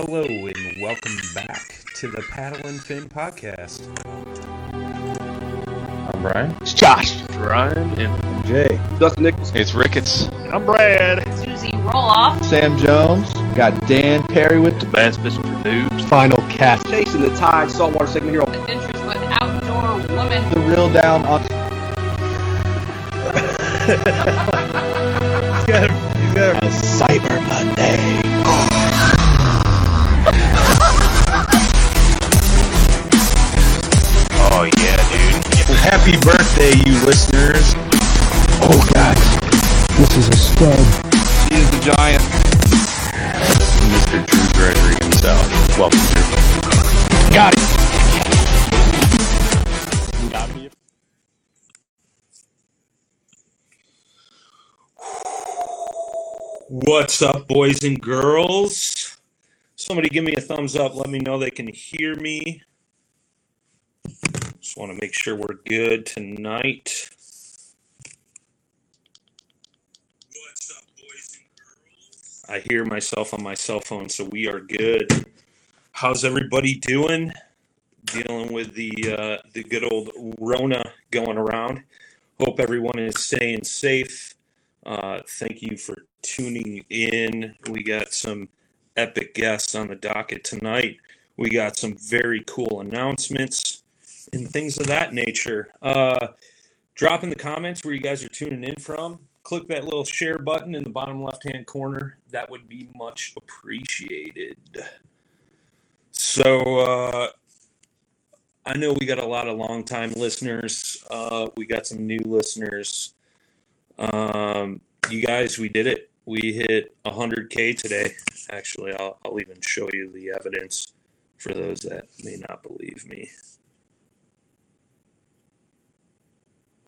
Hello and welcome back to the Paddle and Fin podcast. I'm Brian. It's Josh. Ryan and Jay. Dustin Nichols. it's Ricketts. I'm Brad. Susie Roloff. Sam Jones. Got Dan Perry with the Bass Fishing for Dudes. final cast. Chasing the Tide Saltwater segment here on Adventures with Outdoor Women. The real down on. A Cyber Happy birthday, you listeners. Oh, God. This is a stud. He is the Giant. Mr. Drew Gregory himself. Welcome, Drew. Got it. What's up, boys and girls? Somebody give me a thumbs up. Let me know they can hear me. Just want to make sure we're good tonight. What's up, boys and girls? I hear myself on my cell phone, so we are good. How's everybody doing? Dealing with the uh, the good old Rona going around. Hope everyone is staying safe. Uh, thank you for tuning in. We got some epic guests on the docket tonight. We got some very cool announcements and things of that nature. Uh, drop in the comments where you guys are tuning in from. Click that little share button in the bottom left hand corner. That would be much appreciated. So, uh, I know we got a lot of longtime listeners. Uh, we got some new listeners. Um, you guys, we did it. We hit 100K today. Actually, I'll, I'll even show you the evidence for those that may not believe me.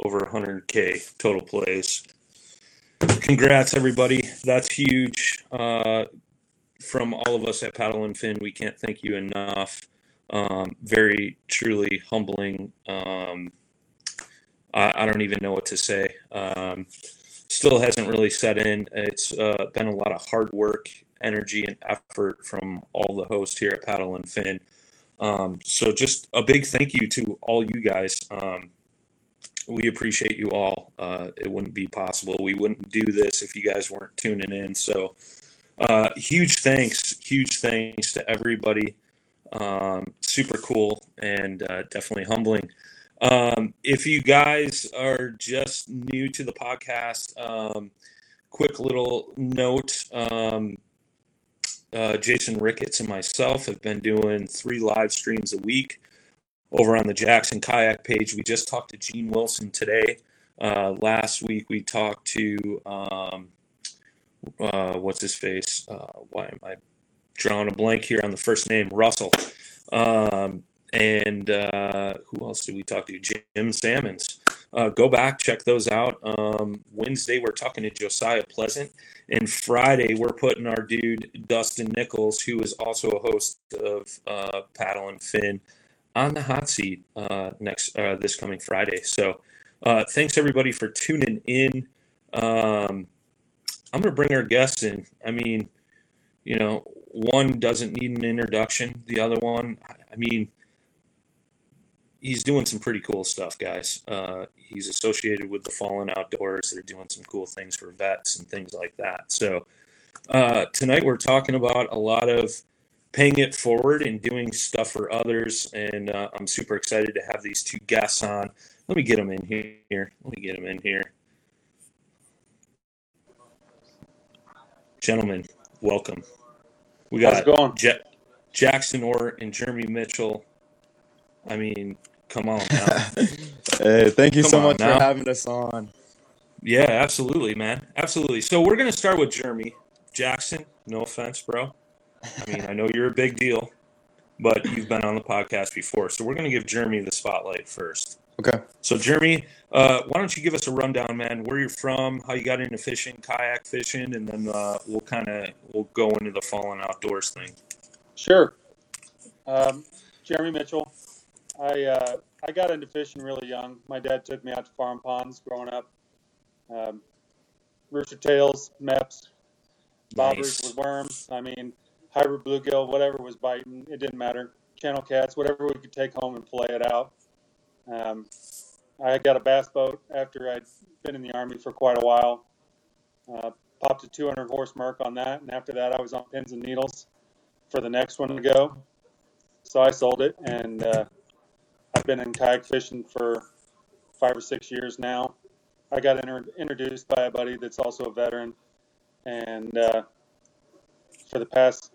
Over 100K total plays. Congrats, everybody. That's huge. Uh, from all of us at Paddle and Fin, we can't thank you enough. Um, very, truly humbling. Um, I, I don't even know what to say. Um, still hasn't really set in. It's uh, been a lot of hard work, energy, and effort from all the hosts here at Paddle and Fin. Um, so just a big thank you to all you guys. We appreciate you all. Uh, it wouldn't be possible. We wouldn't do this if you guys weren't tuning in. So uh, huge thanks, huge thanks to everybody. Um, super cool and uh, definitely humbling. Um, if you guys are just new to the podcast, um, quick little note. Um, uh, Jason Ricketts and myself have been doing three live streams a week over on the Jackson Kayak page. We just talked to Gene Wilson today. Uh, last week we talked to um, uh, what's his face? Uh, why am I drawing a blank here on the first name? Russell. Um, and uh, who else did we talk to? Jim Sammons. Uh, go back, check those out. Um, Wednesday, we're talking to Josiah Pleasant. And Friday, we're putting our dude, Dustin Nichols, who is also a host of uh, Paddle and Fin, on the hot seat uh, next uh, this coming Friday. So uh, thanks, everybody, for tuning in. Um, I'm going to bring our guests in. I mean, you know, one doesn't need an introduction. The other one, I mean, he's doing some pretty cool stuff, guys. Uh, he's associated with the Fallen Outdoors. They're doing some cool things for vets and things like that. So uh, tonight we're talking about a lot of paying it forward and doing stuff for others. And uh, I'm super excited to have these two guests on. Let me get them in here. Let me get them in here. Gentlemen, welcome. We got going? Ja- Jaxton Orr and Jeremy Mitchell. I mean, come on now. Hey, thank you Come so much now. for having us on. Yeah, absolutely, man. Absolutely. So we're gonna start with Jeremy Jaxton. No offense, bro. I mean, I know you're a big deal, but you've been on the podcast before, so we're gonna give Jeremy the spotlight first. Okay. So, Jeremy, uh, why don't you give us a rundown, man? Where you're from, how you got into fishing, kayak fishing, and then uh, we'll kind of we'll go into the fallen outdoors thing. Sure. Um, Jeremy Mitchell. I uh, I got into fishing really young. My dad took me out to farm ponds growing up. Um, rooster tails, Mepps, bobbers Nice. with worms. I mean, hybrid bluegill, whatever was biting, it didn't matter. Channel cats, whatever we could take home and play it out. Um, I got a bass boat after I'd been in the army for quite a while. Uh, popped a 200 horse Merc on that, and after that, I was on pins and needles for the next one to go. So I sold it, and uh, I've been in kayak fishing for five or six years now. I got inter- introduced by a buddy that's also a veteran, and uh, for the past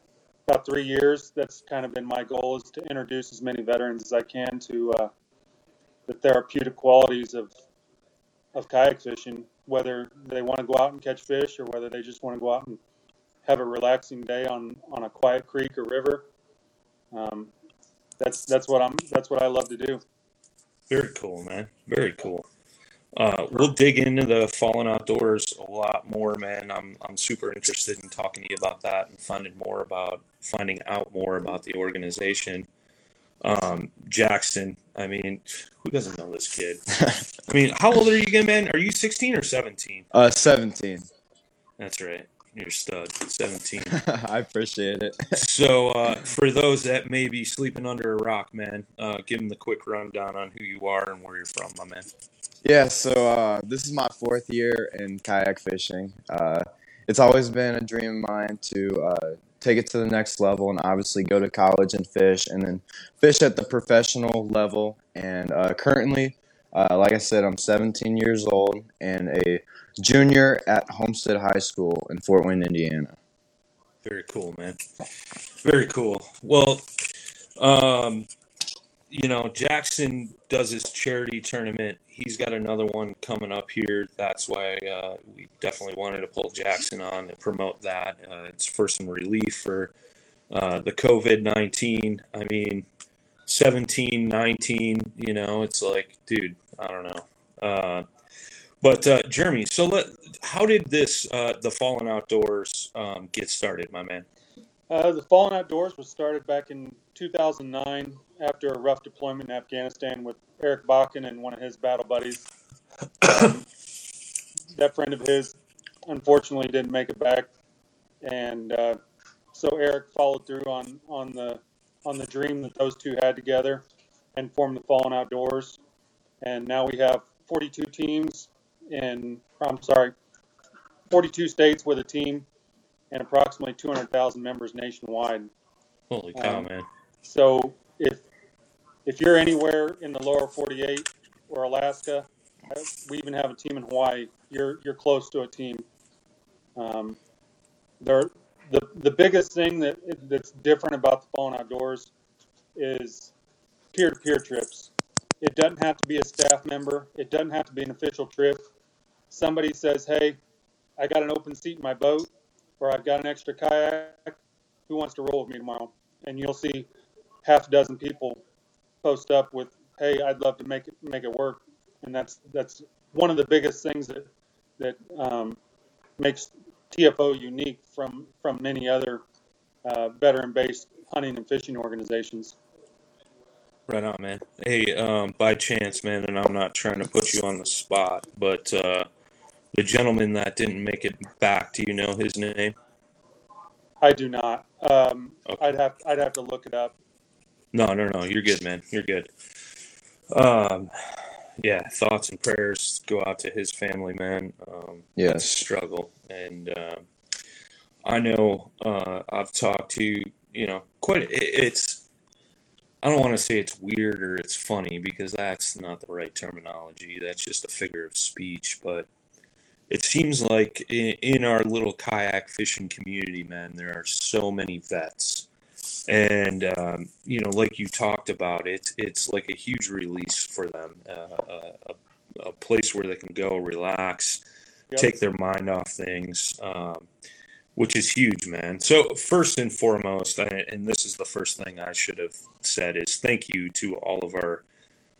about three years, that's kind of been my goal is to introduce as many veterans as I can to uh, the therapeutic qualities of of kayak fishing, whether they want to go out and catch fish or whether they just want to go out and have a relaxing day on, on a quiet creek or river. Um, that's that's what I'm that's what I love to do. Very cool, man. Very cool. Uh, we'll dig into the fallen outdoors a lot more, man. I'm I'm super interested in talking to you about that and finding more about finding out more about the organization. Um, Jaxton, I mean, who doesn't know this kid? I mean, how old are you again, man? Are you 16 or 17? Uh, 17. That's right. You're stud. 17. I appreciate it. So, uh, for those that may be sleeping under a rock, man, uh, give them the quick rundown on who you are and where you're from, my man. Yeah, so uh, this is my fourth year in kayak fishing. Uh, it's always been a dream of mine to uh, take it to the next level and obviously go to college and fish and then fish at the professional level. And uh, currently, uh, like I said, I'm 17 years old and a junior at Homestead High School in Fort Wayne, Indiana. Very cool, man. Very cool. Well, um, you know, Jaxton does his charity tournament. He's got another one coming up here. That's why uh, we definitely wanted to pull Jaxton on and promote that. Uh, it's for some relief for uh, the COVID 19. I mean, 17, 19, you know, it's like, dude, I don't know. But uh, Jeremy, so let, how did this uh, the Fallen Outdoors um, get started, my man? Uh, the Fallen Outdoors was started back in 2009 after a rough deployment in Afghanistan with Eric Bakken and one of his battle buddies. Um, that friend of his unfortunately didn't make it back, and uh, so Eric followed through on, on the on the dream that those two had together and formed the Fallen Outdoors. And now we have 42 teams in I'm sorry, 42 states with a team and approximately 200,000 members nationwide. Holy cow, Um, man! So if if you're anywhere in the lower 48 or Alaska, uh, we even have a team in Hawaii. You're you're close to a team. Um, there the the biggest thing that that's different about the Fallen Outdoors is peer to peer trips. It doesn't have to be a staff member. It doesn't have to be an official trip. Somebody says, "Hey, I got an open seat in my boat, or I've got an extra kayak. Who wants to roll with me tomorrow?" And you'll see half a dozen people post up with, "Hey, I'd love to make it make it work." And that's that's one of the biggest things that that um, makes TFO unique from from many other uh, veteran-based hunting and fishing organizations. Right on, man. Hey, um, by chance, man, and I'm not trying to put you on the spot, but uh, the gentleman that didn't make it back, do you know his name? I do not. Um, Okay. I'd have I'd have to look it up. No, no, no. You're good, man. You're good. Um, yeah, thoughts and prayers go out to his family, man. Um, it's a Yes. struggle, and um I know uh, I've talked to you know quite. It, it's I don't want to say it's weird or it's funny because that's not the right terminology. That's just a figure of speech, but it seems like in, in our little kayak fishing community, man, there are so many vets. And um, you know, like you talked about, it's it's like a huge release for them, uh, a, a, a place where they can go relax, Yep. take their mind off things, um, which is huge, man. So first and foremost, and this is the first thing I should have said is thank you to all of our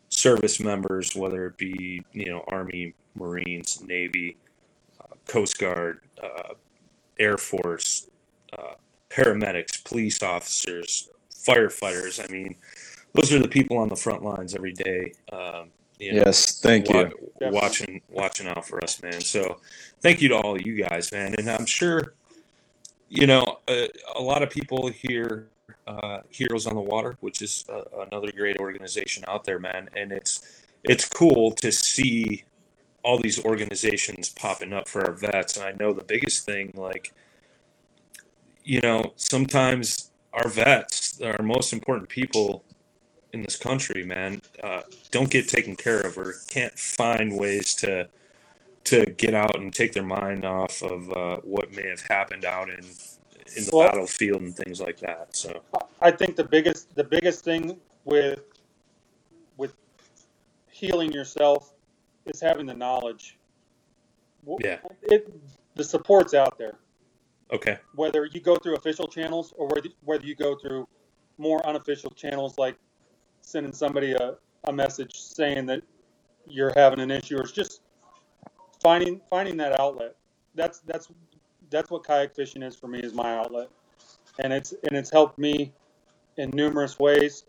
service members, whether it be you know Army, Marines, Navy, uh, Coast Guard, uh, Air Force, uh, paramedics, police officers, firefighters. I mean, those are the people on the front lines every day. Um, you know, Yes. Thank wa- you. watching watching out for us, man. So thank you to all of you guys, man. And I'm sure, you know, a, a lot of people hear uh, Heroes on the Water, which is uh, another great organization out there, man. And it's it's cool to see all these organizations popping up for our vets. And I know the biggest thing, like, you know, sometimes our vets, our most important people in this country, man, uh, don't get taken care of or can't find ways to to get out and take their mind off of uh, what may have happened out in in the Well- battlefield and things like that. So I think the biggest the biggest thing with with healing yourself is having the knowledge. Yeah. It the support's out there. okay, Whether you go through official channels or whether whether you go through more unofficial channels like sending somebody a, a message saying that you're having an issue or it's just finding finding that outlet. That's that's that's what kayak fishing is for me is my outlet. And it's and it's helped me in numerous ways.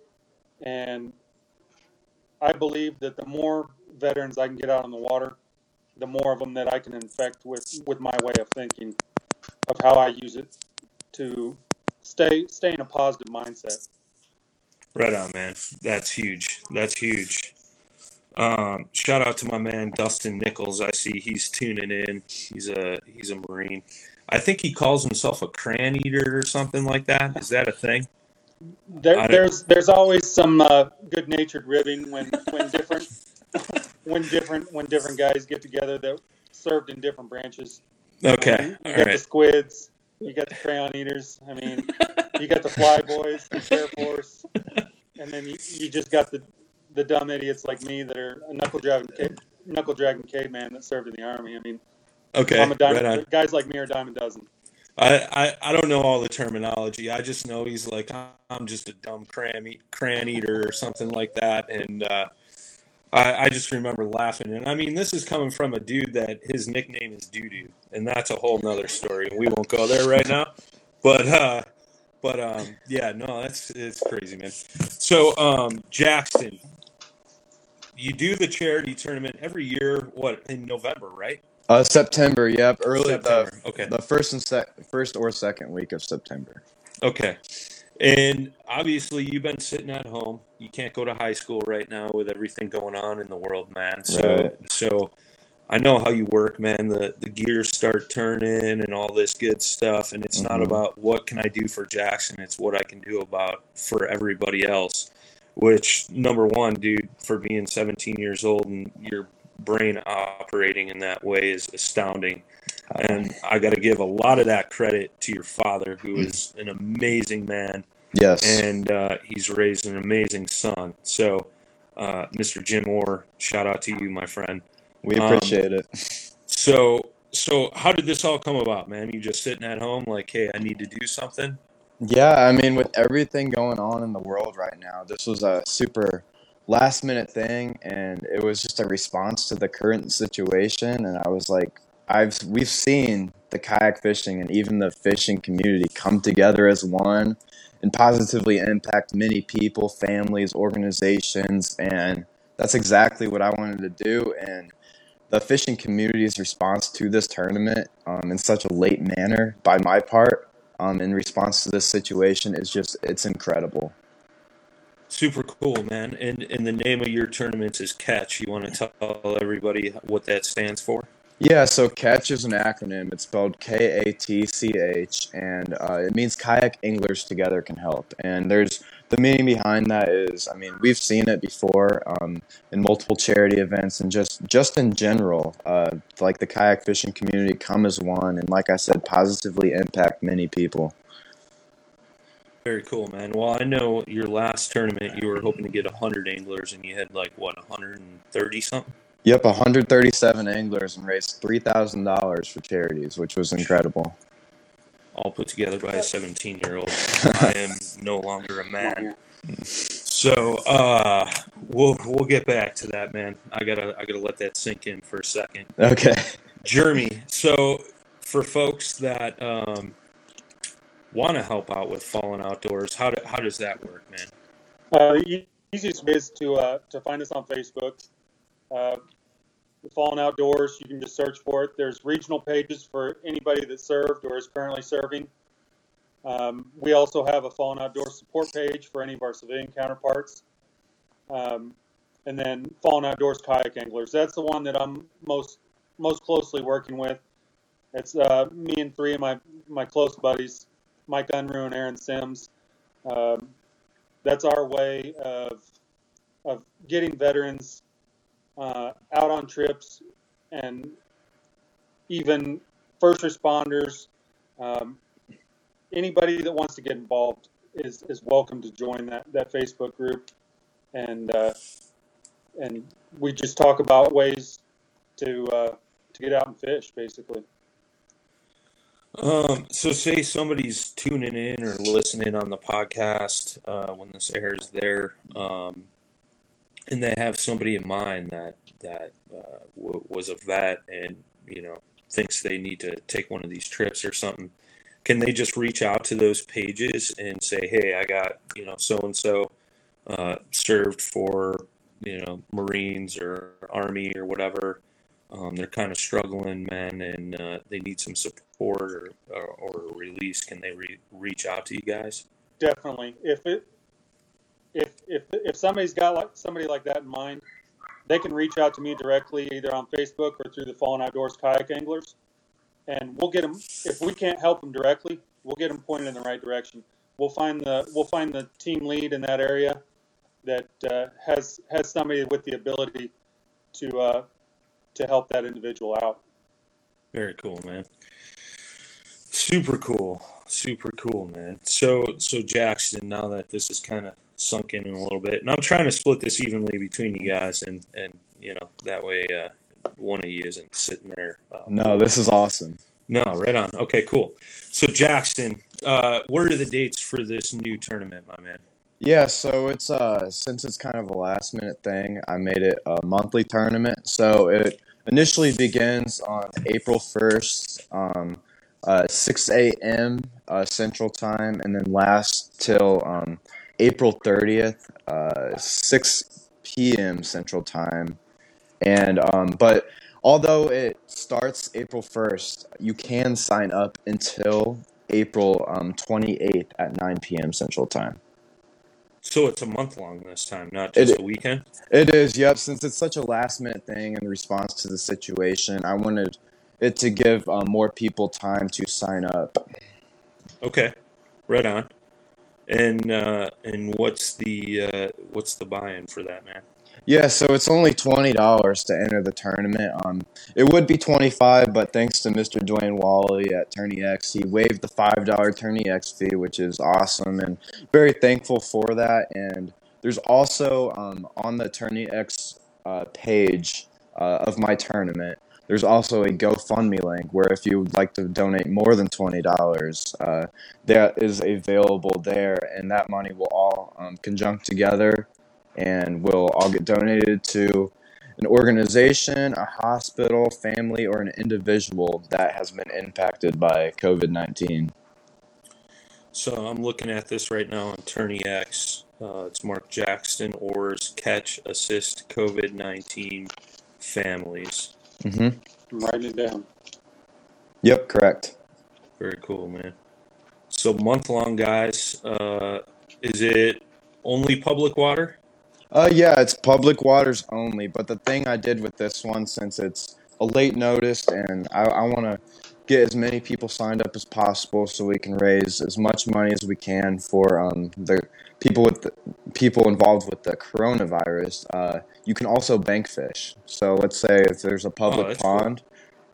And I believe that the more veterans I can get out on the water, the more of them that I can infect with, with my way of thinking of how I use it to stay stay in a positive mindset. right on, man. That's huge. That's huge. Um, shout out to my man Dustin Nichols. I see he's tuning in. He's a he's a Marine. I think he calls himself a cran eater or something like that. Is that a thing? There, there's there's always some uh, good natured ribbing when when different when different when different guys get together that served in different branches. Okay, You all got the squids, you got the crayon eaters. I mean, you got the fly boys, the Air Force, and then you, you just got the the dumb idiots like me that are a knuckle dragging ca- knuckle dragging caveman that served in the army. I mean, Okay, I'm a dime, right guys like me are dime a dozen. I, I, I don't know all the terminology. I just know he's like I'm just a dumb cram eat, cran eater or something like that, and uh, I, I just remember laughing. And I mean, this is coming from a dude that his nickname is Doodoo, and that's a whole nother story. We won't go there right now, but uh, but um, yeah, no, that's it's crazy, man. So um, Jaxton, you do the charity tournament every year. What in November, right? Uh, September. Yep. Early September. the Okay. the first and sec- first or second week of September. Okay. And obviously, you've been sitting at home. You can't go to high school right now with everything going on in the world, man. So, Right. so I know how you work, man. The the gears start turning and all this good stuff. And it's not Mhm. about what can I do for Jaxton. It's what I can do about for everybody else. Which number one, dude, for being 17 years old and your brain operating in that way is astounding. and I got to give a lot of that credit to your father, who is an amazing man, Yes. and uh, he's raised an amazing son. So, uh, Mr. Jim Orr, shout out to you, my friend. we Um, appreciate it. So, so how did this all come about, man? You just sitting at home, like, hey, I need to do something. Yeah, I mean, with everything going on in the world right now, this was a super last minute thing, and it was just a response to the current situation. And I was like, I've we've seen the kayak fishing and even the fishing community come together as one and positively impact many people, families, organizations, and that's exactly what I wanted to do. And the fishing community's response to this tournament um, in such a late manner by my part um, in response to this situation is just it's incredible Super cool, man. And and the name of your tournament is Catch. You want to tell everybody what that stands for? Yeah so catch is an acronym it's spelled k-a-t-c-h and uh, it means kayak anglers together can help and there's the meaning behind that is i mean we've seen it before um, in multiple charity events and just just in general uh, like the kayak fishing community come as one and like i said positively impact many people Very cool, man. Well, I know your last tournament, you were hoping to get 100 anglers, and you had like, what, 130 something? Yep, 137 anglers and raised $3,000 for charities, which was incredible. All put together by a 17 year old. I am no longer a man. So, uh, we'll we'll get back to that, man. I gotta I gotta let that sink in for a second. Okay. Jeremy, so for folks that um, want to help out with Fallen Outdoors, how do, how does that work, man? Uh, the easiest way is to uh, to find us on Facebook. Uh, Fallen Outdoors, you can just search for it. There's regional pages for anybody that served or is currently serving. Um, we also have a Fallen Outdoors support page for any of our civilian counterparts. Um, and then Fallen Outdoors kayak anglers. That's the one that I'm most most closely working with. It's uh, me and three of my my close buddies, Mike Unruh and Aaron Sims. Um, that's our way of of getting veterans uh, out on trips and even first responders. Um, anybody that wants to get involved is, is welcome to join that, that Facebook group, and uh, and we just talk about ways to uh, to get out and fish, basically. Um, so say somebody's tuning in or listening on the podcast uh, when this airs there, um, and they have somebody in mind that that uh, w- was a vet and you know thinks they need to take one of these trips or something. Can they just reach out to those pages and say, "Hey, I got you know so and so served for you know Marines or Army or whatever." Um, they're kind of struggling, man, and uh, they need some support or, or, or release. Can they re- reach out to you guys? Definitely, if it if if if somebody's got like somebody like that in mind, they can reach out to me directly either on Facebook or through the Fallen Outdoors Kayak Anglers, and we'll get them. If we can't help them directly, we'll get them pointed in the right direction. We'll find the we'll find the team lead in that area that uh, has has somebody with the ability to uh, to help that individual out. Very cool, man. Super cool, super cool, man. So, so Jaxton, now that this is kind of sunk in a little bit, and I'm trying to split this evenly between you guys, and and you know that way uh, one of you isn't sitting there. Uh, No, this is awesome. no, right on. Okay, cool. So Jaxton, uh, what are the dates for this new tournament, my man? Yeah, so it's uh since it's kind of a last minute thing, I made it a monthly tournament. So it initially begins on April 1st, um, uh, 6 a.m. Uh, Central Time, and then lasts till um, April 30th, uh, 6 p.m. Central Time. And um, but although it starts April 1st, you can sign up until April um, 28th at 9 p.m. Central Time. So it's a month long this time, not It just a weekend. It is, yep. Since it's such a last minute thing in response to the situation, I wanted it to give um, more people time to sign up. Okay, right on. And uh, and what's the uh, what's the buy-in for that, man? Yeah, so it's only twenty dollars to enter the tournament. Um, it would be twenty five, but thanks to Mr. Dwayne Wally at Tourney X, he waived the five dollar Tourney X fee, which is awesome, and very thankful for that. And there's also um, on the Tourney X uh, page uh, of my tournament, there's also a GoFundMe link where if you would like to donate more than twenty dollars, uh, that is available there, and that money will all um, conjunct together and will all get donated to an organization, a hospital, family, or an individual that has been impacted by COVID 19. So I'm looking at this right now on Tourney X. Uh, it's Mark Jaxton Orr's Catch Assist COVID 19 Families. Hmm I'm writing it down. Yep, correct. Very cool, man. So month long, guys. Uh, is it only public water? Uh, yeah, it's public waters only. But the thing I did with this one, since it's a late notice and I, I want to get as many people signed up as possible so we can raise as much money as we can for um, the people with the, people involved with the coronavirus. Uh, you can also bank fish. So let's say if there's a Oh, public cool. pond,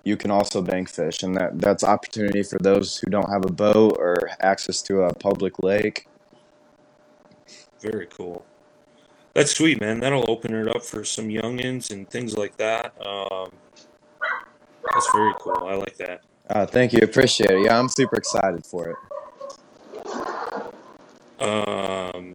you can also bank fish, and that that's opportunity for those who don't have a boat or access to a public lake. Very cool. That's sweet, man. That'll open it up for some youngins and things like that. Um, that's very cool. I like that. Uh, thank you, appreciate it. Yeah, I'm super excited for it. Um,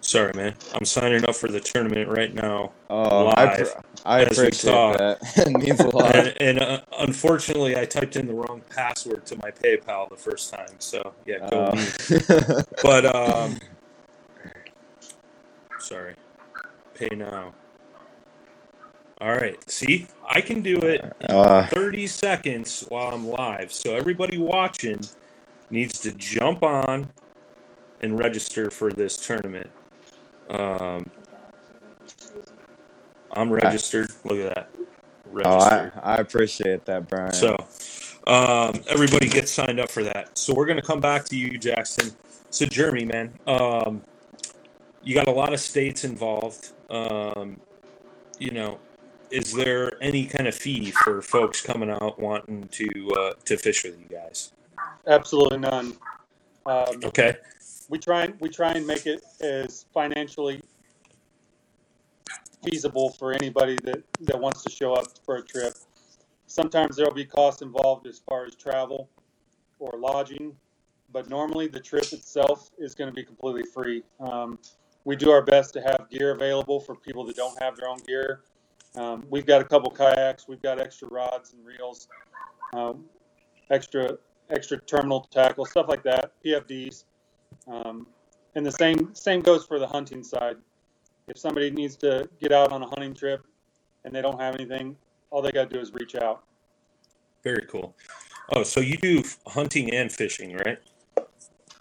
sorry, man. I'm signing up for the tournament right now, Oh, I live, pr- I as we appreciate talk. that. it means a lot. And, and uh, unfortunately, I typed in the wrong password to my PayPal the first time. So yeah, go Uh, me. But um, sorry. Pay now. All right. See, I can do it in uh, 30 seconds while I'm live. So everybody watching needs to jump on and register for this tournament. Um, I'm I, registered. Look at that. oh, I I appreciate that, Brian. So um, everybody gets signed up for that. So we're going to come back to you, Jaxton. So, Jeremy, man, um, you got a lot of states involved. Um, you know, is there any kind of fee for folks coming out wanting to uh, to fish with you guys? Absolutely none. Um, Okay. we try and we try and make it as financially feasible for anybody that, that wants to show up for a trip. Sometimes there'll be costs involved as far as travel or lodging, but normally the trip itself is going to be completely free. Um, we do our best to have gear available for people that don't have their own gear. Um, we've got a couple kayaks, we've got extra rods and reels, um, extra extra terminal tackle, stuff like that, PFDs. Um, and the same same goes for the hunting side. If somebody needs to get out on a hunting trip and they don't have anything, all they got to do is reach out. Very cool. Oh, so you do hunting and fishing, right?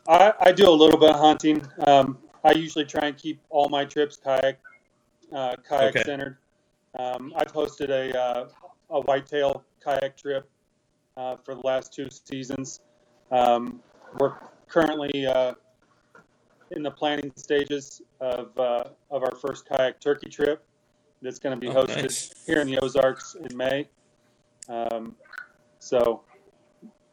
I, I do a little bit of hunting. Um, I usually try and keep all my trips kayak uh, kayak Okay. centered. Um, I've hosted a uh, a whitetail kayak trip uh, for the last two seasons. Um, we're currently uh, in the planning stages of uh, of our first kayak turkey trip that's going to be Oh, hosted nice. here in the Ozarks in May. Um, so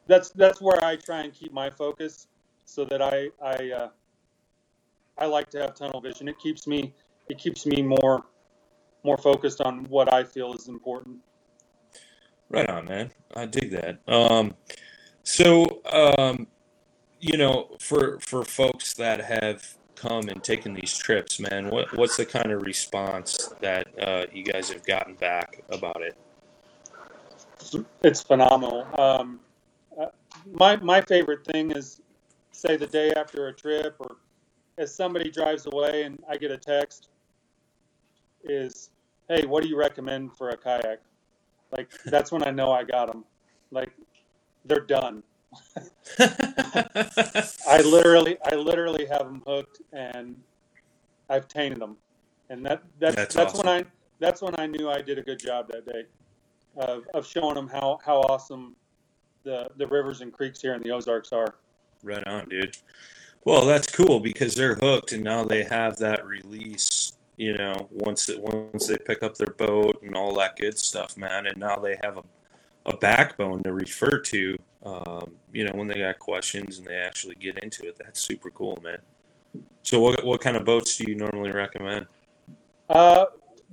that's that's where I try and keep my focus, so that I I uh, I like to have tunnel vision. It keeps me it keeps me more more focused on what I feel is important. Right on, man. I dig that. Um, so, um, you know, for for folks that have come and taken these trips, man, what what's the kind of response that uh, you guys have gotten back about it? It's phenomenal. Um, uh, my my favorite thing is say the day after a trip or as somebody drives away and I get a text is, hey, what do you recommend for a kayak? Like that's when I know I got them. Like they're done. I literally I literally have them hooked and I've tainted them, and that that's That's that's, awesome. when I that's when I knew I did a good job that day of, of showing them how how awesome the the rivers and creeks here in the Ozarks are. Right on, dude. Well, that's cool because they're hooked and now they have that release You know, once it, once they pick up their boat and all that good stuff, man, and now they have a a backbone to refer to. Um, you know, when they got questions and they actually get into it, that's super cool, man. So, what what kind of boats do you normally recommend? Uh,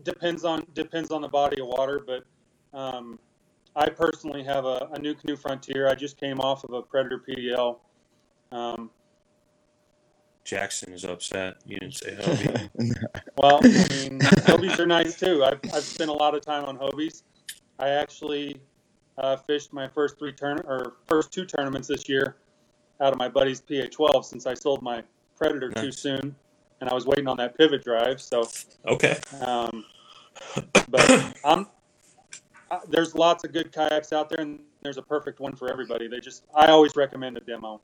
depends on depends on the body of water, but um, I personally have a, a NuCanoe Frontier. I just came off of a Predator PDL. Um, Jaxton is upset. You didn't say Hobie. well, I mean, Hobies are nice too. I've, I've spent a lot of time on Hobies. I actually uh, fished my first three turn or first two tournaments this year out of my buddy's PA12 since I sold my Predator too soon, and I was waiting on that pivot drive. So, Okay. um, but I'm uh, there's lots of good kayaks out there, and there's a perfect one for everybody. They just I always recommend a demo.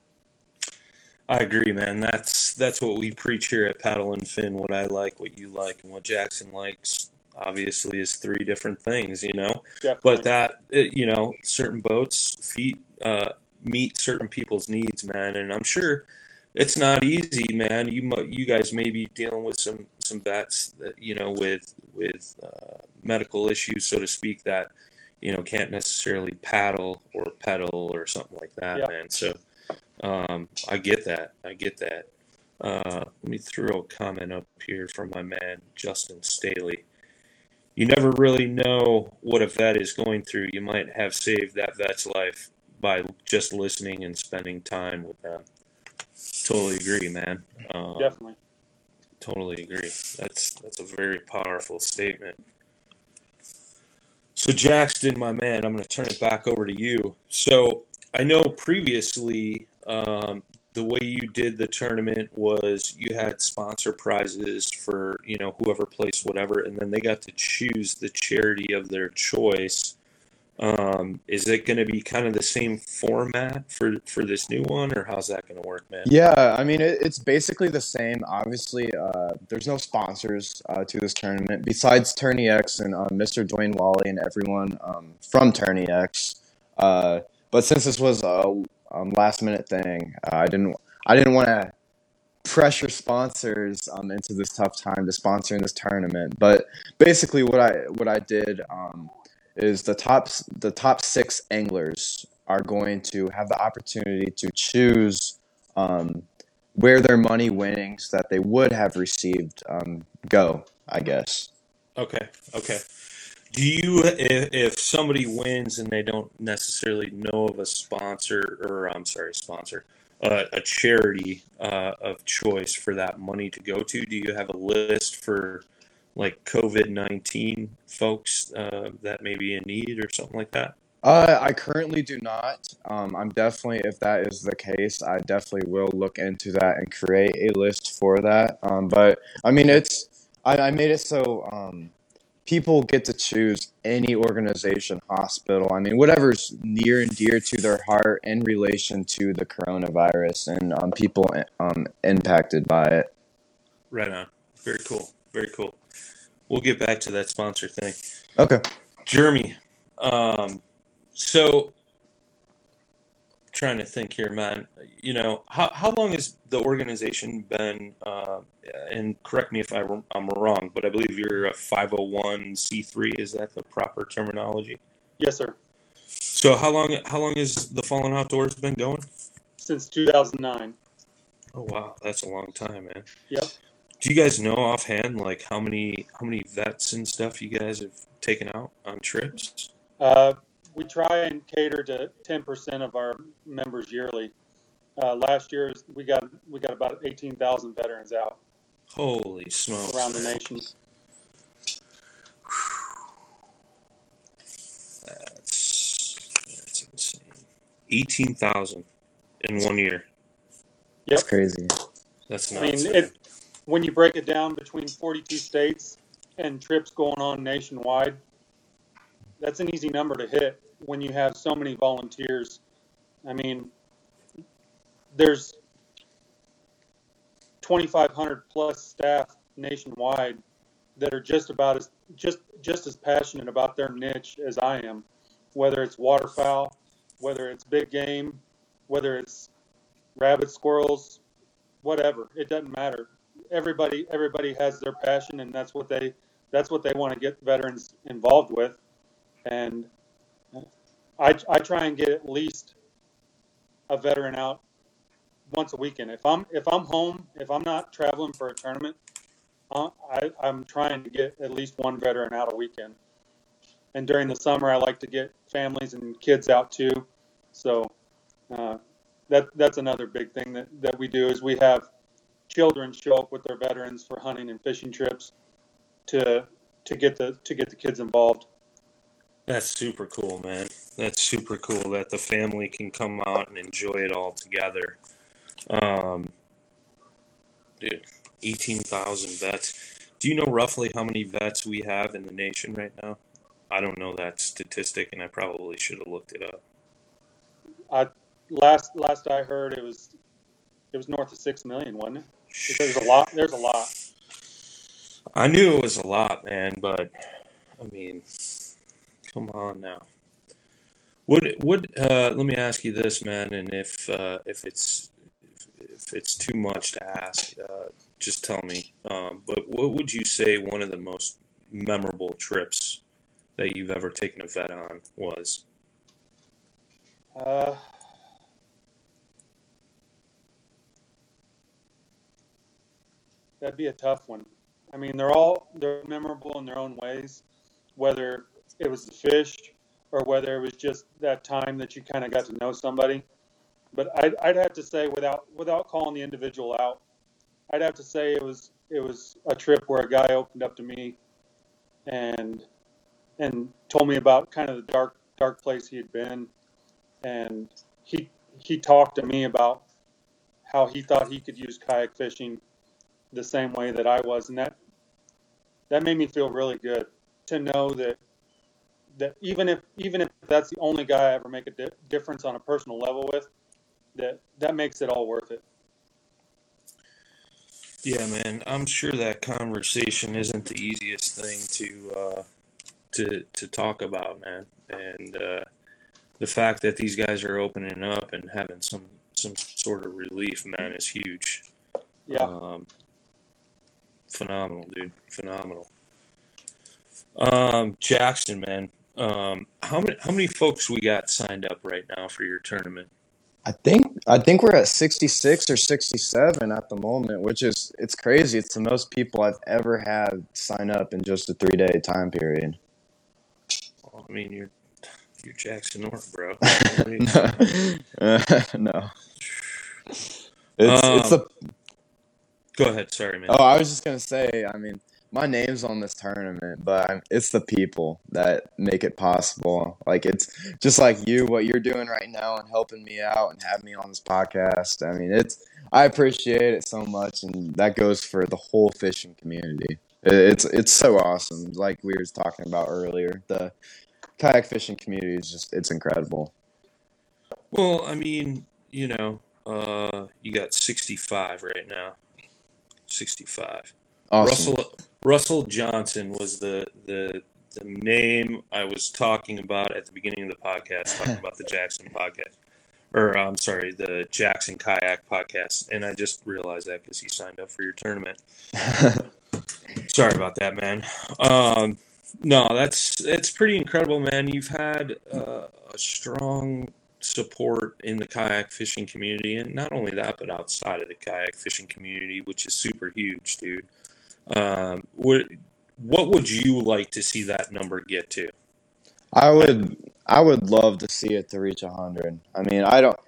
I agree, man. That's that's what we preach here at Paddle and Fin. What I like, what you like, and what Jaxton likes, obviously, is three different things, you know. Definitely. But that, you know, certain boats feet uh, meet certain people's needs, man. And I'm sure it's not easy, man. You you guys may be dealing with some some vets that you know with with uh, medical issues, so to speak, that you know can't necessarily paddle or pedal or something like that, Yeah. man. So um, I get that. I get that. Uh, let me throw a comment up here from my man Justin Staley. You never really know what a vet is going through. You might have saved that vet's life by just listening and spending time with them. Totally agree, man. Uh, Definitely. Totally agree. That's that's a very powerful statement. So Jaxton, my man, I'm going to turn it back over to you. So I know previously um, the way you did the tournament was you had sponsor prizes for you know whoever placed whatever, and then they got to choose the charity of their choice. Um, is it going to be kind of the same format for for this new one, or how's that going to work, man? Yeah, I mean it, it's basically the same. Obviously, uh, there's no sponsors uh, to this tournament besides Tourney X and um, Mr. Dwayne Wally and everyone um, from Tourney X. Uh, but since this was a um, last minute thing, uh, I didn't I didn't want to pressure sponsors um, into this tough time to sponsor in this tournament. But basically, what I what I did um, is the top the top six anglers are going to have the opportunity to choose um, where their money winnings that they would have received um, go. I guess. Okay, okay. Do you, if, if somebody wins and they don't necessarily know of a sponsor, or I'm sorry, sponsor, uh, a charity uh, of choice for that money to go to, do you have a list for like COVID 19 folks uh, that may be in need or something like that? Uh, I currently do not. Um, I'm definitely, if that is the case, I definitely will look into that and create a list for that. Um, but I mean, it's I, I made it so um, people get to choose any organization, hospital. I mean, whatever's near and dear to their heart in relation to the coronavirus and um, people um, impacted by it. Right on. Very cool. Very cool. We'll get back to that sponsor thing. Okay. Jeremy, um, so trying to think here, man. You know, how, how long has the organization been, uh, and correct me if I, am wrong, but I believe you're a 501c3. Is that the proper terminology? Yes, sir. So how long how long has the Fallen Outdoors been going? Since 2009. Oh wow, that's a long time, man. Yep. Do you guys know offhand like how many how many vets and stuff you guys have taken out on trips? Uh, we try and cater to 10% of our members yearly. Uh, last year we got we got about 18,000 veterans out Holy smokes! around the nation. That's that's insane. Eighteen thousand in one year. That's crazy. That's nice. I mean, it, when you break it down between 42 states and trips going on nationwide, that's an easy number to hit when you have so many volunteers. I mean, there's 2,500 plus staff nationwide that are just about as just just as passionate about their niche as I am, whether it's waterfowl, whether it's big game, whether it's rabbit, squirrels, whatever. It doesn't matter. everybody everybody has their passion, and that's what they that's what they want to get veterans involved with. And I I try and get at least a veteran out once a weekend. If I'm if I'm home, if I'm not traveling for a tournament, uh, I, I'm trying to get at least one veteran out a weekend. And during the summer, I like to get families and kids out too. So uh, that that's another big thing that, that we do is we have children show up with their veterans for hunting and fishing trips to to get the to get the kids involved. That's super cool, man. That's super cool that the family can come out and enjoy it all together. Um, dude, 18,000 vets. Do you know roughly how many vets we have in the nation right now? I don't know that statistic, and I probably should have looked it up. I last last I heard it was it was north of six million, wasn't it? Because There's a lot. There's a lot. I knew it was a lot, man, but I mean, come on now. Would would uh, let me ask you this, man, and if uh, if it's if it's too much to ask, uh, just tell me. Um, but what would you say one of the most memorable trips that you've ever taken a vet on was? Uh, that'd be a tough one. I mean, they're all they're memorable in their own ways, whether it was the fish or whether it was just that time that you kind of got to know somebody. But I'd, I'd have to say, without without calling the individual out, I'd have to say it was it was a trip where a guy opened up to me and and told me about kind of the dark dark place he had been, and he he talked to me about how he thought he could use kayak fishing the same way that I was, and that that made me feel really good to know that that even if even if that's the only guy I ever make a di- difference on a personal level with, that that makes it all worth it. Yeah, man, I'm sure that conversation isn't the easiest thing to uh, to to talk about, man. And uh, the fact that these guys are opening up and having some some sort of relief, man, is huge. Yeah, Um, phenomenal, dude. Phenomenal. Um, Jaxton, man. Um, how many how many folks we got signed up right now for your tournament? I think I think we're at 66 or 67 at the moment, which is it's crazy. It's the most people I've ever had sign up in just a three day time period. Well, I mean, you're you're Jaxton Orr, bro. Uh, no, it's it's Um, the go ahead. Sorry, man. oh I was just gonna say I mean my name's on this tournament, but I'm, it's the people that make it possible. Like it's just like you, what you're doing right now, and helping me out and having me on this podcast. I mean, it's I appreciate it so much, and that goes for the whole fishing community. It- It's it's so awesome. Like we were talking about earlier, the kayak fishing community is just it's incredible. Well, I mean, you know, uh, you got 65 right now. 65. Awesome. Russell Russell Johnson was the the the name I was talking about at the beginning of the podcast, talking about the Jackson podcast, or I'm sorry, the Jackson Kayak podcast, and I just realized that because he signed up for your tournament. Sorry about that, man. Um, no, that's it's pretty incredible, man. You've had uh, a strong support in the kayak fishing community, and not only that, but outside of the kayak fishing community, which is super huge, dude. Um, what what would you like to see that number get to? I would I would love to see it to reach 100. I mean, I don't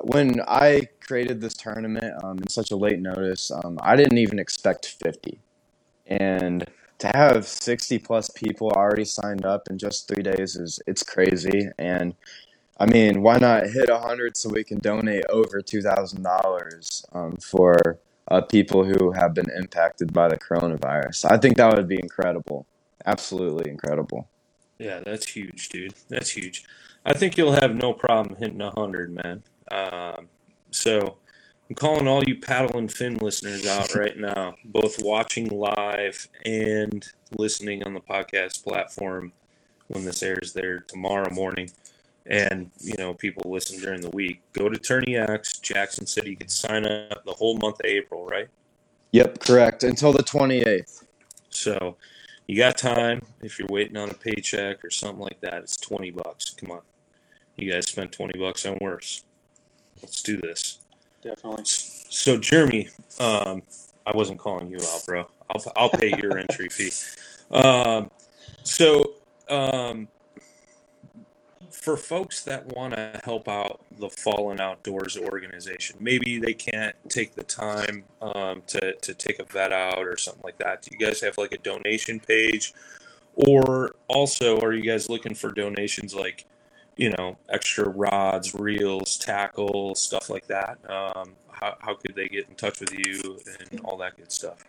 when I created this tournament um, in such a late notice, um, I didn't even expect 50. And to have 60 plus people already signed up in just 3 days is it's crazy and I mean, why not hit 100 so we can donate over $2,000 um, for uh, people who have been impacted by the coronavirus? I think that would be incredible. Absolutely incredible. Yeah, that's huge, dude. That's huge. I think you'll have no problem hitting a hundred, man. Um, so I'm calling all you paddle and fin listeners out right now, both watching live and listening on the podcast platform when this airs there tomorrow morning. And you know, people listen during the week. Go to Tourney X. Jaxton said you could sign up the whole month of April, right? Yep, correct. Until the 28th. So you got time. If you're waiting on a paycheck or something like that, it's 20 bucks. Come on. You guys spent 20 bucks on worse. Let's do this. Definitely. So, Jeremy, um, I wasn't calling you out, bro. I'll, I'll pay your entry fee. Um, so, um, for folks that want to help out the Fallen Outdoors organization, maybe they can't take the time um, to, to take a vet out or something like that. Do you guys have like a donation page? Or also, are you guys looking for donations like, you know, extra rods, reels, tackle, stuff like that? Um, how, how could they get in touch with you and all that good stuff?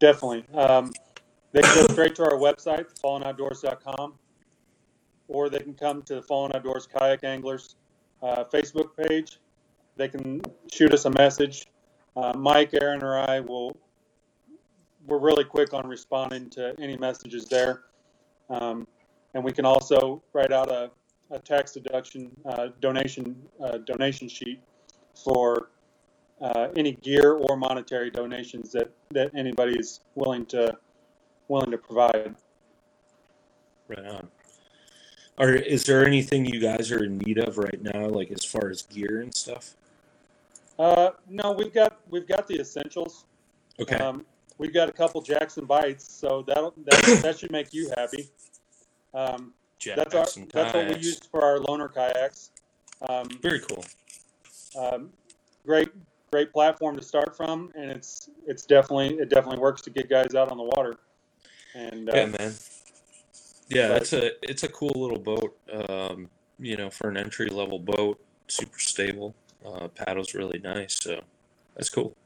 Definitely. Um, they can go straight to our website, fallenoutdoors.com, or they can come to the Fallen Outdoors Kayak Anglers uh, Facebook page. They can shoot us a message. Uh, Mike, Aaron, or I will. We're really quick on responding to any messages there, um, and we can also write out a, a tax deduction uh, donation uh, donation sheet for uh, any gear or monetary donations that, that anybody is willing to willing to provide. Right on. Are is there anything you guys are in need of right now, like as far as gear and stuff? Uh, no, we've got we've got the essentials. Okay. Um, we've got a couple Jackson bites, so that that that should make you happy. Um, that's our Jackson that's what we kayaks. use for our loaner kayaks. Um, Very cool. um, great great platform to start from, and it's it's definitely it definitely works to get guys out on the water. And uh, Yeah, man. Yeah, but- it's a it's a cool little boat. Um, you know, for an entry level boat, super stable. Uh, paddle's really nice, so that's cool.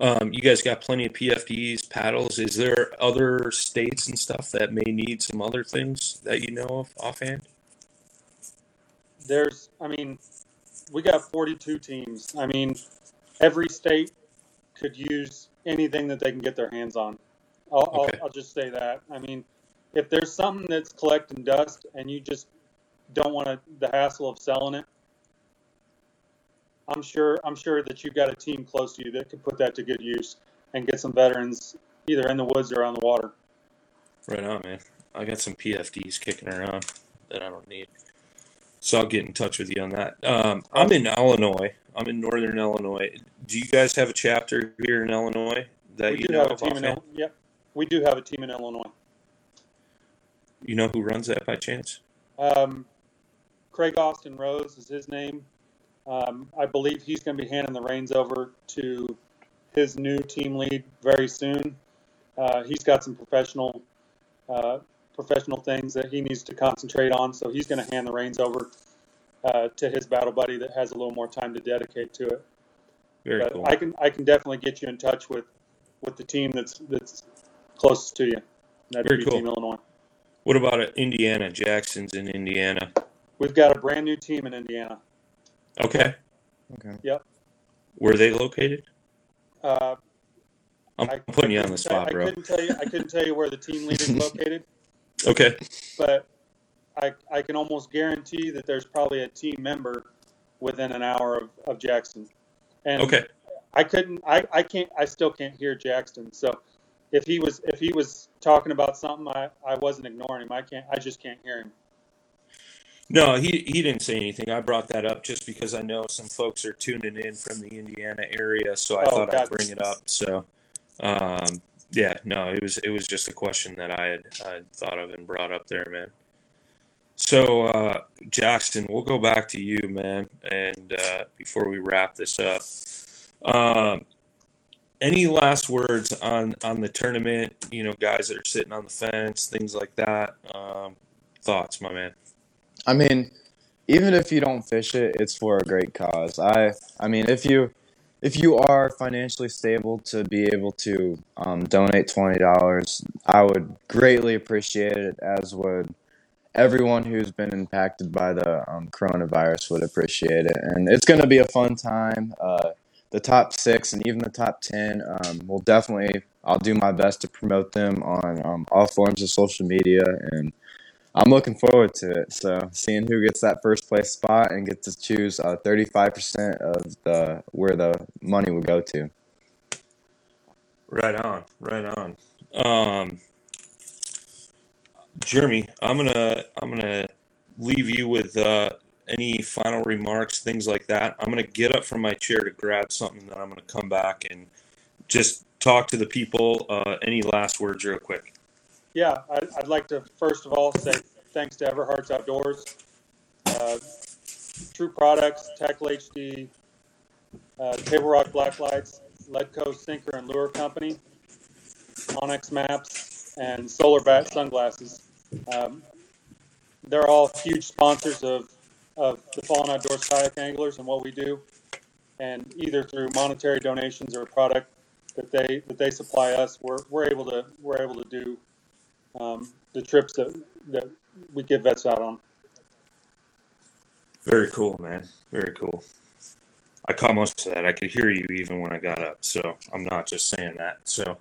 Um, you guys got plenty of PFDs, paddles. Is there other states and stuff that may need some other things that you know of offhand? there's I mean, we got 42 teams. I mean, every state could use anything that they can get their hands on. I'll, Okay. I'll, I'll just say that. I mean, if there's something that's collecting dust and you just don't want to, the hassle of selling it, I'm sure I'm sure that you've got a team close to you that could put that to good use and get some veterans either in the woods or on the water. Right on, man. I got some PFDs kicking around that I don't need. So I'll get in touch with you on that. Um, I'm in Illinois. I'm in northern Illinois. Do you guys have a chapter here in Illinois that we you do know have a team in yep, we do have a team in Illinois. You know who runs that by chance? Um, Craig Austin Rose is his name. Um, I believe he's going to be handing the reins over to his new team lead very soon. Uh, he's got some professional uh, professional things that he needs to concentrate on, so he's going to hand the reins over uh, to his battle buddy that has a little more time to dedicate to it. Very But cool. I can I can definitely get you in touch with with the team that's that's closest to you. That'd Very be cool. Team Illinois. What about uh, Indiana? Jaxton's in Indiana. We've got a brand new team in Indiana. Okay. Okay. Yep. Where are they located? Uh, I'm I, putting you on the couldn't say- spot, I bro. couldn't tell you. I couldn't tell you where the team lead is located, Okay. but I I can almost guarantee that there's probably a team member within an hour of, of Jaxton. And Okay. I couldn't. I, I can't. I still can't hear Jaxton. So if he was if he was talking about something, I, I wasn't ignoring him. I can't. I just can't hear him. No, he he didn't say anything. I brought that up just because I know some folks are tuning in from the Indiana area, so I Oh, thought I'd bring it up. So, um, yeah, no, it was it was just a question that I had I had thought of and brought up there, man. So, uh, Jaxton, we'll go back to you, man, and uh, before we wrap this up, um, any last words on on the tournament? You know, guys that are sitting on the fence, things like that. Um, thoughts, my man. I mean, even if you don't fish it, it's for a great cause. I I mean, if you if you are financially stable to be able to um, donate twenty dollars, I would greatly appreciate it. As would everyone who's been impacted by the um, coronavirus would appreciate it. And it's going to be a fun time. Uh, the top six and even the top ten um, will definitely. I'll do my best to promote them on um, all forms of social media and I'm looking forward to it. So seeing who gets that first place spot and gets to choose uh, 35% of the where the money will go to. Right on, right on. Um, Jeremy, I'm gonna I'm gonna leave you with uh, any final remarks, things like that. I'm gonna get up from my chair to grab something, then I'm gonna come back and just talk to the people. Uh, any last words, real quick? Yeah, I, I'd like to first of all say thanks to Everhart's Outdoors, uh, True Products, Tackle HD, uh, Table Rock Blacklights, Ledco Sinker and Lure Company, onX Maps, and Solarbat Sunglasses. Um, they're all huge sponsors of, of the Fallen Outdoors Kayak Anglers and what we do. And either through monetary donations or product that they that they supply us, we're, we're able to we're able to do um, the trips that that we get vets out on. Very cool, man. Very cool. I caught most of that. I could hear you even when I got up, so I'm not just saying that. So,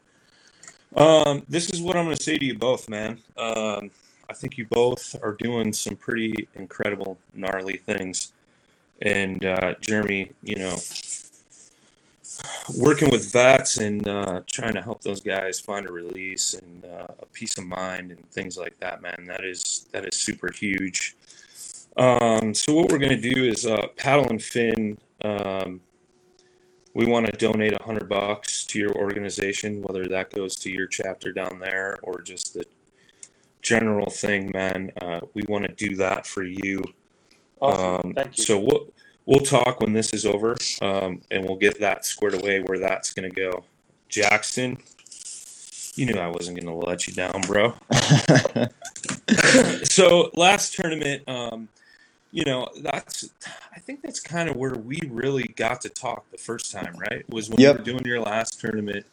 um, this is what I'm going to say to you both, man. Um, I think you both are doing some pretty incredible, gnarly things. And uh, Jeremy, you know, working with vets and uh, trying to help those guys find a release and uh, a peace of mind and things like that, man. That is that is super huge. Um, so what we're going to do is uh, paddle and fin. Um, we want to donate a hundred bucks to your organization, whether that goes to your chapter down there or just the general thing, man. Uh, we want to do that for you. Awesome. Um, Thank you. so we'll we'll talk when this is over, um, and we'll get that squared away where that's going to go. Jackson, you knew I wasn't going to let you down, bro. so last tournament, um, you know, that's I think that's kind of where we really got to talk the first time, right? Was when Yep. you were doing your last tournament.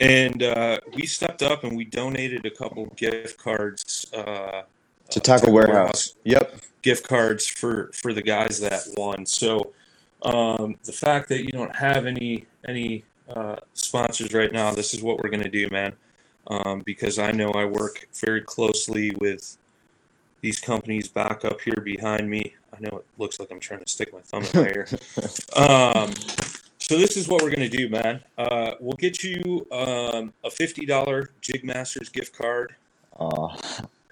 And uh, we stepped up and we donated a couple gift cards uh, to Tackle Warehouse. Yep. gift cards for for the guys that won. So um, the fact that you don't have any any uh, sponsors right now, this is what we're gonna do, man. Um, because I know I work very closely with these companies back up here behind me. I know it looks like I'm trying to stick my thumb in my ear. Um, so this is what we're gonna do, man. Uh, we'll get you um, a fifty dollar JigMasters gift card. Aw.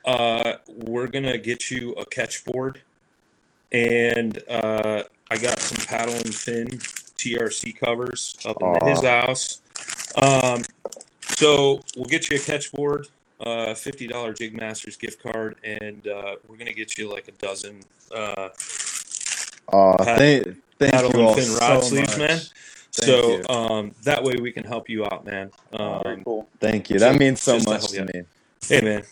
Uh, we're gonna get you a Ketch board, and uh, I got some paddle and fin TRC covers up in his house. Um, so we'll get you a Ketch board, uh, fifty dollar JigMasters gift card, and uh, we're gonna get you like a dozen uh, Pat- thank, thank paddle you all and fin rod so sleeves, much. man. Thank so you. um, that way we can help you out, man. Very Um, cool. Thank you. That just- means so just to much help you to out. me. hey, man,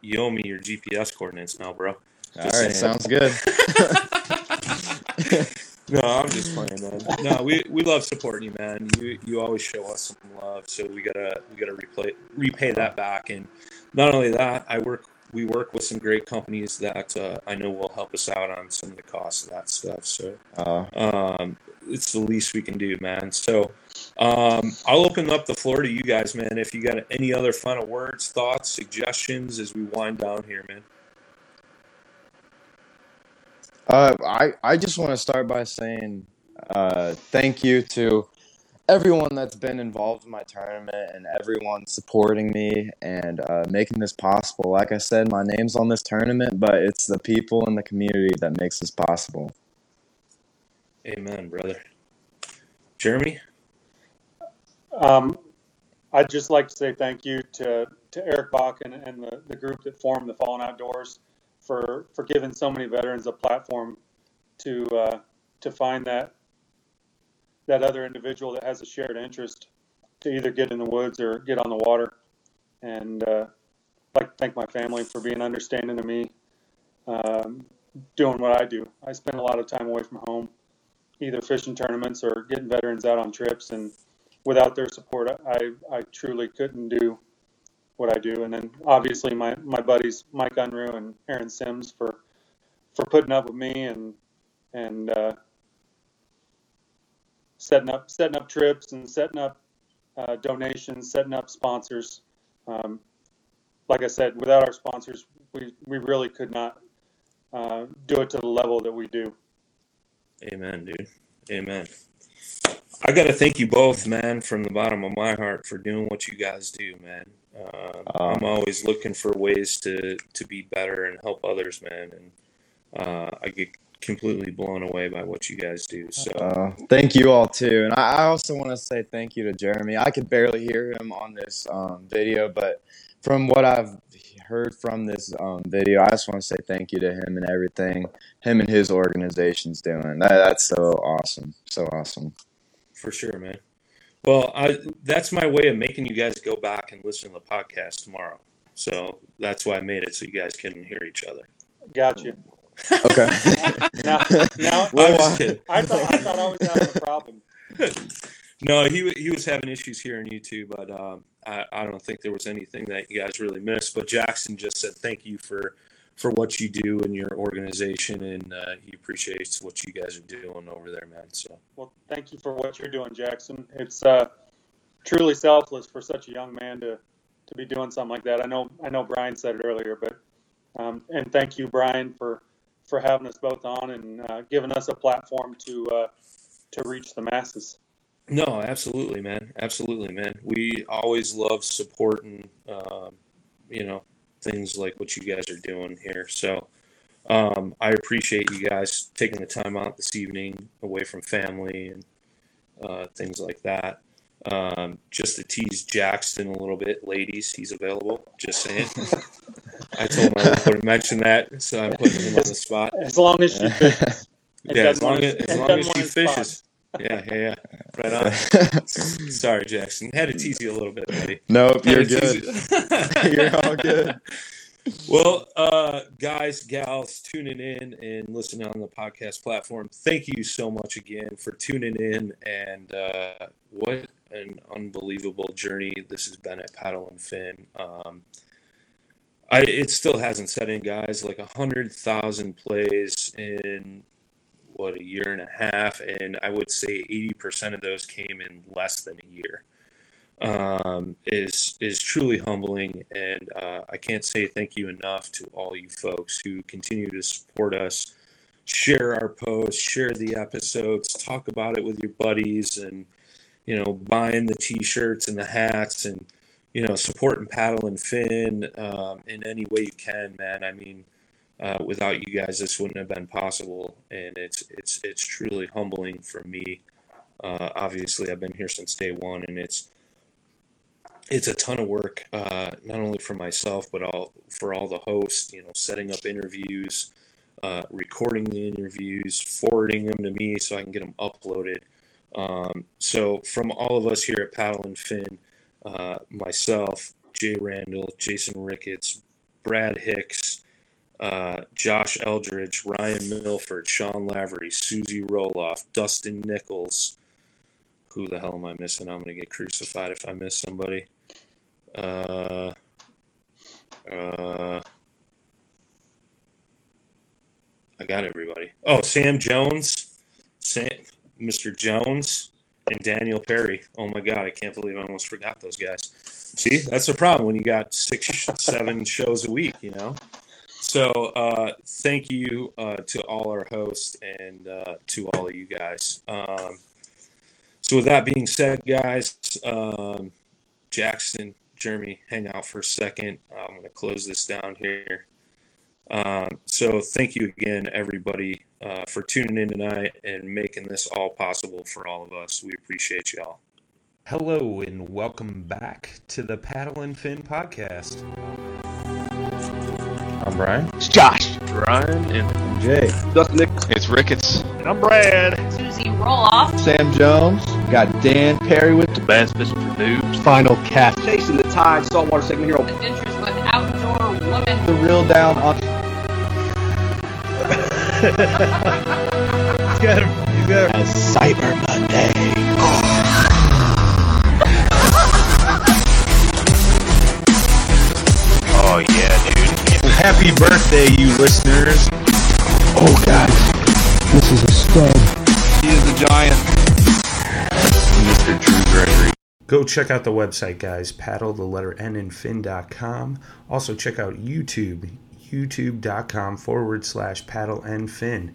you owe me your GPS coordinates now, bro. All Just right, saying. sounds good. No, I'm just playing, man. No, we, we love supporting you, man. You you always show us some love, so we gotta we gotta replay repay that back. And not only that, I work we work with some great companies that uh, I know will help us out on some of the costs of that stuff. So Uh, um, it's the least we can do, man. So um, I'll open up the floor to you guys, man. If you got any other final words, thoughts, suggestions as we wind down here, man. Uh, I, I just want to start by saying uh, thank you to everyone that's been involved in my tournament and everyone supporting me and uh, making this possible. Like I said, my name's on this tournament, but it's the people in the community that makes this possible. Amen, brother. Jeremy. Um, I'd just like to say thank you to, to Eric Bach and, and the, the group that formed the Fallen Outdoors for, for giving so many veterans a platform to uh, to find that that other individual that has a shared interest to either get in the woods or get on the water. And uh, I'd like to thank my family for being understanding of me, um, doing what I do. I spend a lot of time away from home, either fishing tournaments or getting veterans out on trips and without their support, I, I truly couldn't do what I do. And then obviously my, my buddies Mike Unruh and Aaron Sims for for putting up with me and and uh, setting up setting up trips and setting up uh, donations, setting up sponsors. Um, like I said, without our sponsors, we we really could not uh, do it to the level that we do. Amen, dude. Amen. I got to thank you both, man, from the bottom of my heart for doing what you guys do, man. Uh, I'm always looking for ways to to be better and help others, man, and uh, I get completely blown away by what you guys do. So Uh, thank you all too, and I, I also want to say thank you to Jeremy. I could barely hear him on this um, video, but from what I've heard from this um, video, I just want to say thank you to him and everything him and his organization's doing. That, that's so awesome, so awesome. for sure, man. Well, I that's my way of making you guys go back and listen to the podcast tomorrow. So that's why I made it so you guys can hear each other. Got you. Okay. Now, now I'm kidding. I thought I thought I was having a problem. No, he he was having issues hearing you too, but um, I I don't think there was anything that you guys really missed. But Jaxton just said thank you for for what you do in your organization, and uh, he appreciates what you guys are doing over there, man. So Well, thank you for what you're doing, Jaxton. It's uh, truly selfless for such a young man to, to be doing something like that. I know I know Brian said it earlier, but um, and thank you, Brian, for for having us both on and uh, giving us a platform to uh, to reach the masses. No, absolutely, man, absolutely, man. We always love supporting, um, you know, things like what you guys are doing here. So. Um, I appreciate you guys taking the time out this evening away from family and uh, things like that. Um, just to tease Jaxton a little bit, ladies, he's available. Just saying. I told my I to mention that, so I'm putting him on the spot. As long as she fishes. Yeah, as long as, as, long as she wanna spot. fishes. Yeah, yeah, yeah. Right on. Sorry, Jaxton. Had to tease you a little bit, buddy. nope, Had you're good. you. You're all good. Well, uh, guys, gals, tuning in and listening on the podcast platform, thank you so much again for tuning in. And uh, what an unbelievable journey this has been at Paddle and Fin. Um, I, it still hasn't set in, guys. Like a hundred thousand plays in what a year and a half, and I would say eighty percent of those came in less than a year um, is is truly humbling, and uh, I can't say thank you enough to all you folks who continue to support us, share our posts, share the episodes, talk about it with your buddies, and you know, buying the T-shirts and the hats, and you know, supporting Paddle and Fin um, in any way you can, man. I mean. Uh, without you guys, this wouldn't have been possible, and it's it's it's truly humbling for me. Uh, obviously, I've been here since day one, and it's it's a ton of work, uh, not only for myself, but all for all the hosts. You know, setting up interviews, uh, recording the interviews, forwarding them to me so I can get them uploaded. Um, so, from all of us here at Paddle and Fin, uh, myself, Jay Randall, Jason Ricketts, Brad Hicks, uh, Josh Eldridge, Ryan Milford, Sean Lavery, Susie Roloff, Dustin Nichols. Who the hell am I missing? I'm gonna get crucified if I miss somebody. Uh, uh, I got everybody. Oh, Sam Jones, Sam, Mr. Jones, and Daniel Perry. Oh my God, I can't believe I almost forgot those guys. See, that's the problem when you got six, seven shows a week, you know. So, uh, thank you uh, to all our hosts and uh, to all of you guys. Um, so, with that being said, guys, um, Jaxton, Jeremy, hang out for a second. I'm going to close this down here. Um, so, thank you again, everybody, uh, for tuning in tonight and making this all possible for all of us. We appreciate y'all. Hello and welcome back to the Paddle and Fin podcast. I'm Brian. It's Josh. Ryan and Jay. Dustin Nick, it's Ricketts. And I'm Brad. Susie Roloff. Sam Jones, got Dan Perry with the Bass Fishing for Noobs. Final cast. Chasing the Tide Saltwater Segment Hero. Adventures with Outdoor Women. The Real Down on Cyber Monday. Happy birthday, you listeners. Oh, God. This is a stud. He is a Giant. Mr. Drew Gregory. Go check out the website, guys. Paddle the letter N and fin.com. Also, check out YouTube, youtube.com forward slash paddle and fin.